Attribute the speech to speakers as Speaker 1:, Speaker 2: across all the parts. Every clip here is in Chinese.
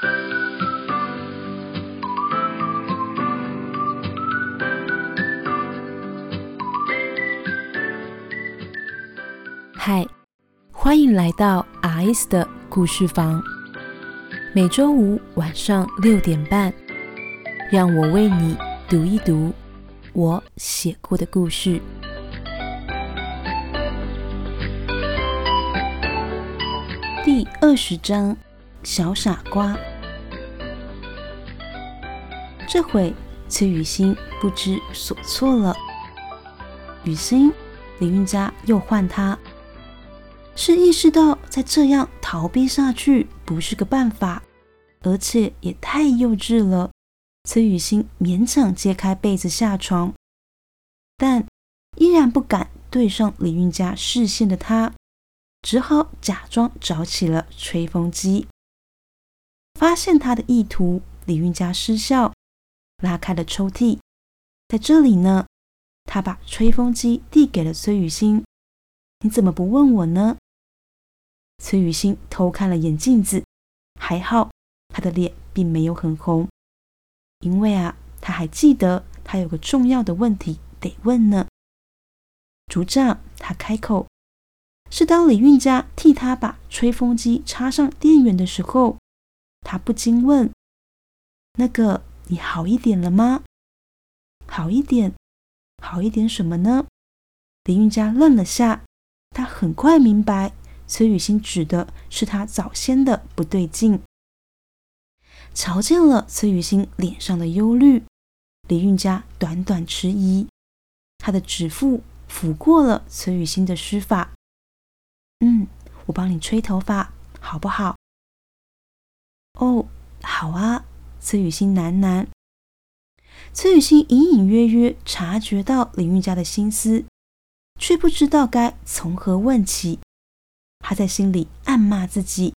Speaker 1: 嗨，欢迎来到 R.S 的故事房。每周五晚上六点半，让我为你读一读我写过的故事。第二十章：小傻瓜。这回崔雨欣不知所措了。雨欣，李运家又唤他。是意识到再这样逃避下去不是个办法，而且也太幼稚了。崔雨欣勉强揭开被子下床，但依然不敢对上李运家视线的他，只好假装找起了吹风机。发现他的意图，李运家失笑，拉开了抽屉，在这里呢。他把吹风机递给了崔雨欣：“你怎么不问我呢？”崔雨欣偷看了眼镜子，还好她的脸并没有很红，因为啊，他还记得他有个重要的问题得问呢。组长，他开口，是当李运家替他把吹风机插上电源的时候，他不禁问：“那个，你好一点了吗？好一点，好一点什么呢？”李运家愣了下，他很快明白。崔雨欣指的是他早先的不对劲。瞧见了崔雨欣脸上的忧虑，李运家短短迟疑，他的指腹抚过了崔雨欣的湿发。嗯，我帮你吹头发，好不好？哦，好啊。崔雨欣喃喃。崔雨欣隐隐约约察觉到李运家的心思，却不知道该从何问起。他在心里暗骂自己：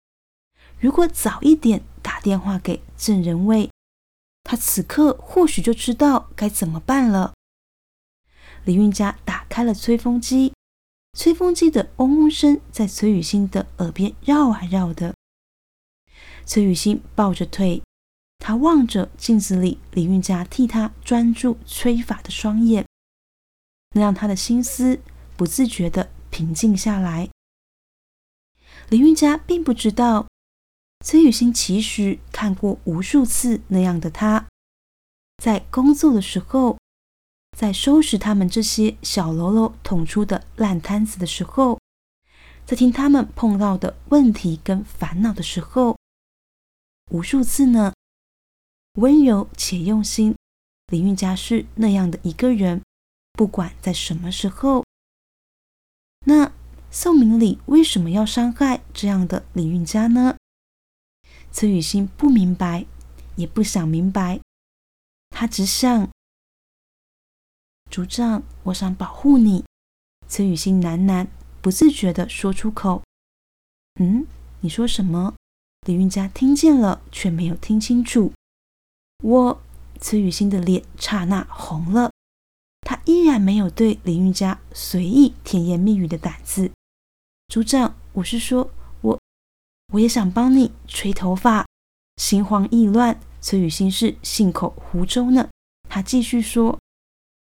Speaker 1: 如果早一点打电话给郑仁卫，他此刻或许就知道该怎么办了。李运家打开了吹风机，吹风机的嗡嗡声在崔雨欣的耳边绕啊绕的。崔雨欣抱着腿，他望着镜子里李运家替他专注吹发的双眼，那让他的心思不自觉的平静下来。李运家并不知道，崔雨欣其实看过无数次那样的他，在工作的时候，在收拾他们这些小喽啰捅出的烂摊子的时候，在听他们碰到的问题跟烦恼的时候，无数次呢，温柔且用心。李运家是那样的一个人，不管在什么时候，那。宋明礼为什么要伤害这样的李运家呢？崔雨欣不明白，也不想明白，他只想，族长，我想保护你。崔雨欣喃喃，不自觉的说出口：“嗯，你说什么？”李运家听见了，却没有听清楚。我，崔雨欣的脸刹那红了，他依然没有对李运家随意甜言蜜语的胆子。组长，我是说，我我也想帮你吹头发。心慌意乱，崔雨欣是信口胡诌呢。他继续说：“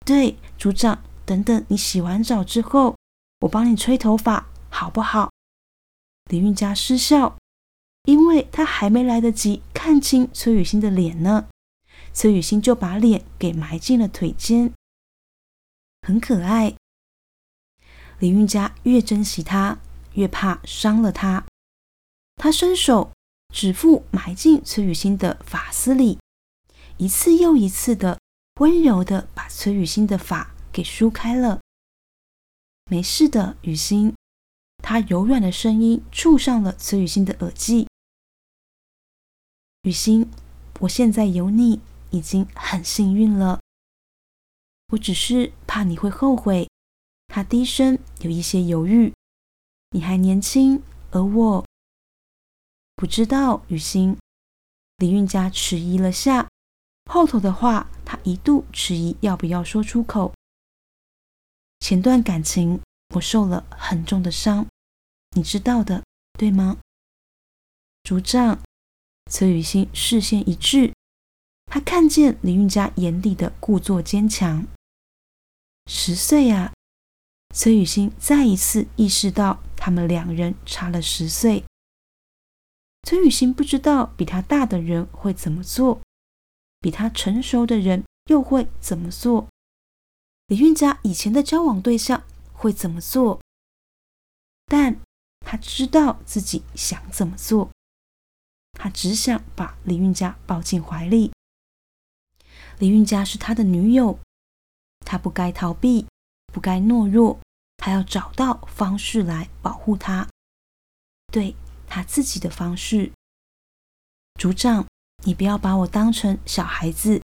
Speaker 1: 对，组长，等等你洗完澡之后，我帮你吹头发，好不好？”李运家失笑，因为他还没来得及看清崔雨欣的脸呢，崔雨欣就把脸给埋进了腿间，很可爱。李运家越珍惜他。越怕伤了他，他伸手指腹埋进崔雨欣的发丝里，一次又一次的温柔的把崔雨欣的发给梳开了。没事的，雨欣。他柔软的声音触上了崔雨欣的耳际。雨欣，我现在有你已经很幸运了。我只是怕你会后悔。他低声有一些犹豫。你还年轻，而我不知道。雨欣，李运家迟疑了下，后头的话他一度迟疑要不要说出口。前段感情我受了很重的伤，你知道的，对吗？组长，崔雨欣视线一致，他看见李运家眼底的故作坚强。十岁啊！崔雨欣再一次意识到，他们两人差了十岁。崔雨欣不知道比他大的人会怎么做，比他成熟的人又会怎么做。李运家以前的交往对象会怎么做？但他知道自己想怎么做，他只想把李运家抱进怀里。李运家是他的女友，他不该逃避，不该懦弱，他要找到方式来保护她，对他自己的方式。组长，你不要把我当成小孩子。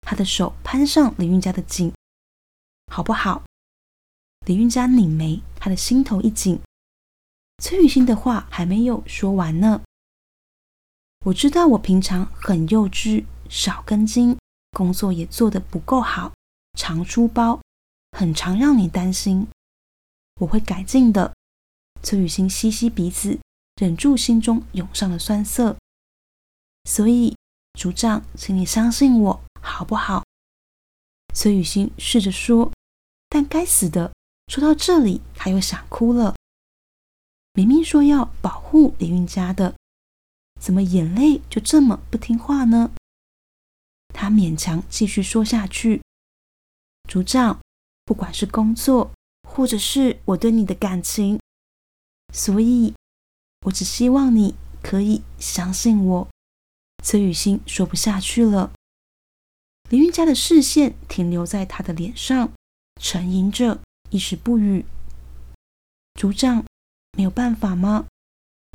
Speaker 1: 他的手攀上李运家的颈。好不好？李运家拧眉，他的心头一紧。崔雨欣的话还没有说完呢。我知道我平常很幼稚，少根筋，工作也做得不够好，常出包，很常让你担心。我会改进的。崔雨欣吸吸鼻子，忍住心中涌上的酸涩。所以，组长，请你相信我，好不好？崔雨欣试着说，但该死的，说到这里，他又想哭了。明明说要保护李运家的，怎么眼泪就这么不听话呢？他勉强继续说下去。组长，不管是工作，或者是我对你的感情，所以，我只希望你可以相信我。崔雨欣说不下去了。李运家的视线停留在他的脸上，沉吟着，一时不语。组长，没有办法吗？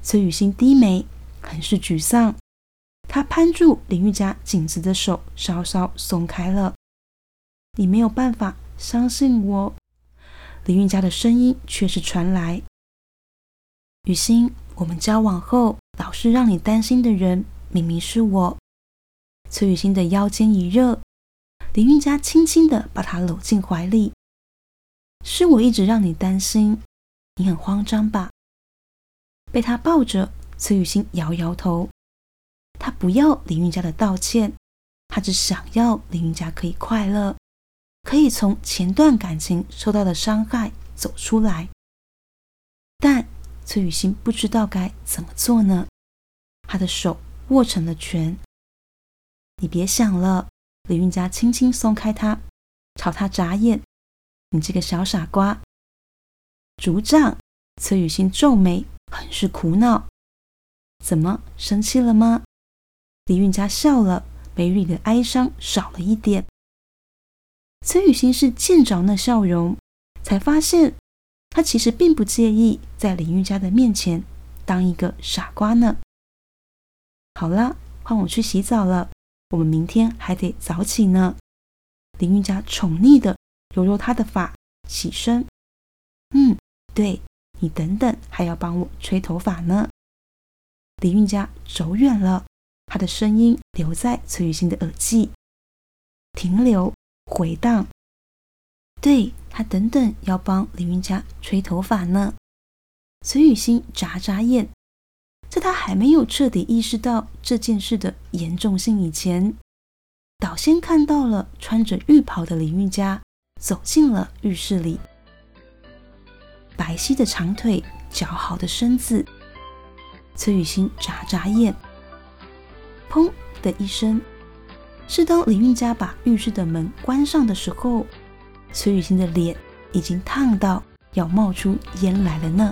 Speaker 1: 崔雨欣低眉，很是沮丧。他攀住李运家颈子的手稍稍松开了。你没有办法相信我。林玉佳的声音却是传来：“雨欣，我们交往后，老是让你担心的人，明明是我。”崔雨欣的腰间一热，林韵佳轻轻的把她搂进怀里。是我一直让你担心，你很慌张吧？被他抱着，崔雨欣摇摇头。他不要林韵佳的道歉，他只想要林韵佳可以快乐，可以从前段感情受到的伤害走出来。但崔雨欣不知道该怎么做呢？他的手握成了拳。你别想了，李运家轻轻松开他，朝他眨眼。你这个小傻瓜！组长崔雨欣皱眉，很是苦恼。怎么生气了吗？李运家笑了，眉里的哀伤少了一点。崔雨欣是见着那笑容，才发现他其实并不介意在李运家的面前当一个傻瓜呢。好了，换我去洗澡了。我们明天还得早起呢。林韵家宠溺的揉揉他的发，起身。嗯，对你等等还要帮我吹头发呢。林韵家走远了，他的声音留在崔雨欣的耳际，停留回荡。对他等等要帮林韵家吹头发呢。崔雨欣眨眨眼。在他还没有彻底意识到这件事的严重性以前，导先看到了穿着浴袍的林云佳走进了浴室里，白皙的长腿，姣好的身子。崔雨欣眨眨眼，砰的一声，是当林玉佳把浴室的门关上的时候，崔雨欣的脸已经烫到要冒出烟来了呢。